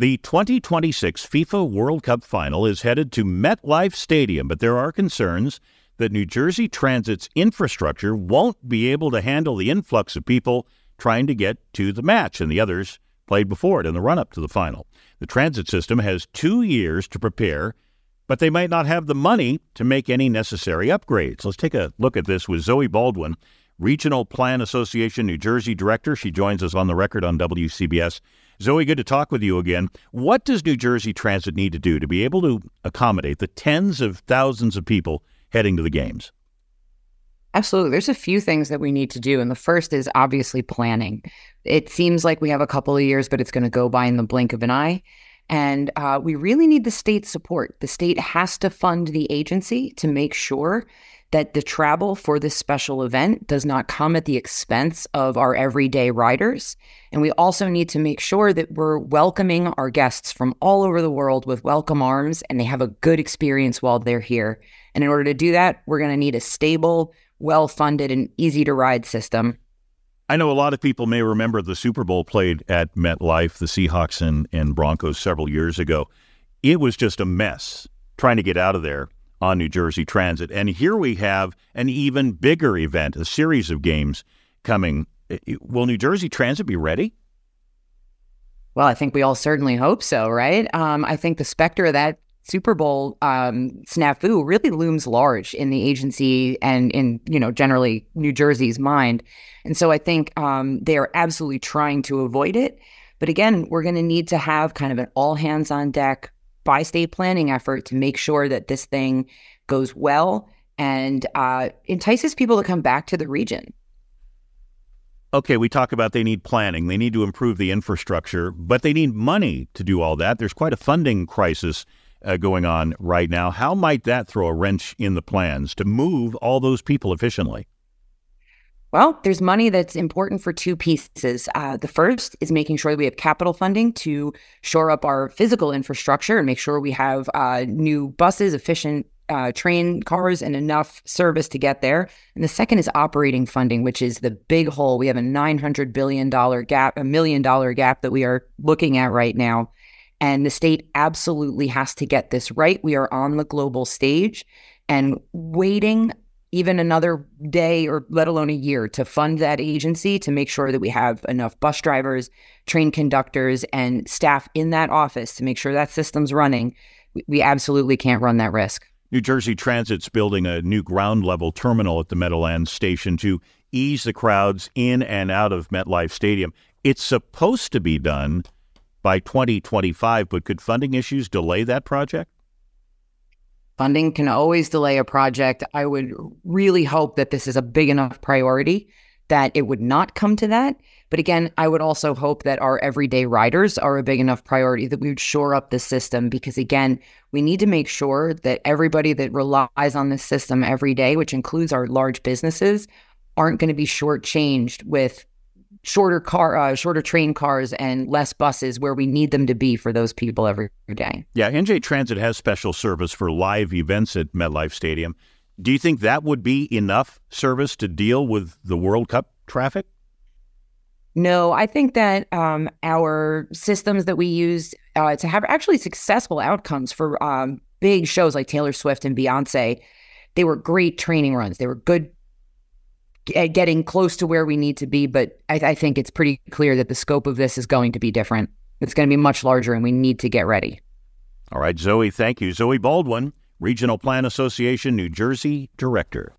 The 2026 FIFA World Cup final is headed to MetLife Stadium, but there are concerns that New Jersey Transit's infrastructure won't be able to handle the influx of people trying to get to the match and the others played before it in the run up to the final. The transit system has two years to prepare, but they might not have the money to make any necessary upgrades. Let's take a look at this with Zoe Baldwin, Regional Plan Association New Jersey Director. She joins us on the record on WCBS. Zoe, good to talk with you again. What does New Jersey Transit need to do to be able to accommodate the tens of thousands of people heading to the games? Absolutely. There's a few things that we need to do. And the first is obviously planning. It seems like we have a couple of years, but it's going to go by in the blink of an eye. And uh, we really need the state support. The state has to fund the agency to make sure that the travel for this special event does not come at the expense of our everyday riders. And we also need to make sure that we're welcoming our guests from all over the world with welcome arms and they have a good experience while they're here. And in order to do that, we're going to need a stable, well funded, and easy to ride system. I know a lot of people may remember the Super Bowl played at MetLife, the Seahawks and, and Broncos several years ago. It was just a mess trying to get out of there on New Jersey Transit. And here we have an even bigger event, a series of games coming. Will New Jersey Transit be ready? Well, I think we all certainly hope so, right? Um, I think the specter of that Super Bowl um, snafu really looms large in the agency and in you know generally New Jersey's mind, and so I think um, they are absolutely trying to avoid it. But again, we're going to need to have kind of an all hands on deck by state planning effort to make sure that this thing goes well and uh, entices people to come back to the region. Okay, we talk about they need planning, they need to improve the infrastructure, but they need money to do all that. There's quite a funding crisis uh, going on right now. How might that throw a wrench in the plans to move all those people efficiently? Well, there's money that's important for two pieces. Uh, the first is making sure that we have capital funding to shore up our physical infrastructure and make sure we have uh, new buses, efficient uh, train cars, and enough service to get there. And the second is operating funding, which is the big hole. We have a $900 billion gap, a million dollar gap that we are looking at right now. And the state absolutely has to get this right. We are on the global stage and waiting even another day or let alone a year to fund that agency to make sure that we have enough bus drivers, train conductors, and staff in that office to make sure that system's running. We absolutely can't run that risk. New Jersey Transit's building a new ground level terminal at the Meadowlands station to ease the crowds in and out of MetLife Stadium. It's supposed to be done by 2025, but could funding issues delay that project? Funding can always delay a project. I would really hope that this is a big enough priority that it would not come to that. But again, I would also hope that our everyday riders are a big enough priority that we would shore up the system because, again, we need to make sure that everybody that relies on this system every day, which includes our large businesses, aren't going to be shortchanged with shorter car, uh, shorter train cars and less buses where we need them to be for those people every day. Yeah, NJ Transit has special service for live events at MetLife Stadium. Do you think that would be enough service to deal with the World Cup traffic? No, I think that um, our systems that we use uh, to have actually successful outcomes for um, big shows like Taylor Swift and Beyonce, they were great training runs. They were good Uh, getting close to where we need to be. But I, I think it's pretty clear that the scope of this is going to be different. It's going to be much larger, and we need to get ready. All right, Zoe, thank you. Zoe Baldwin, Regional Plan Association, New Jersey Director.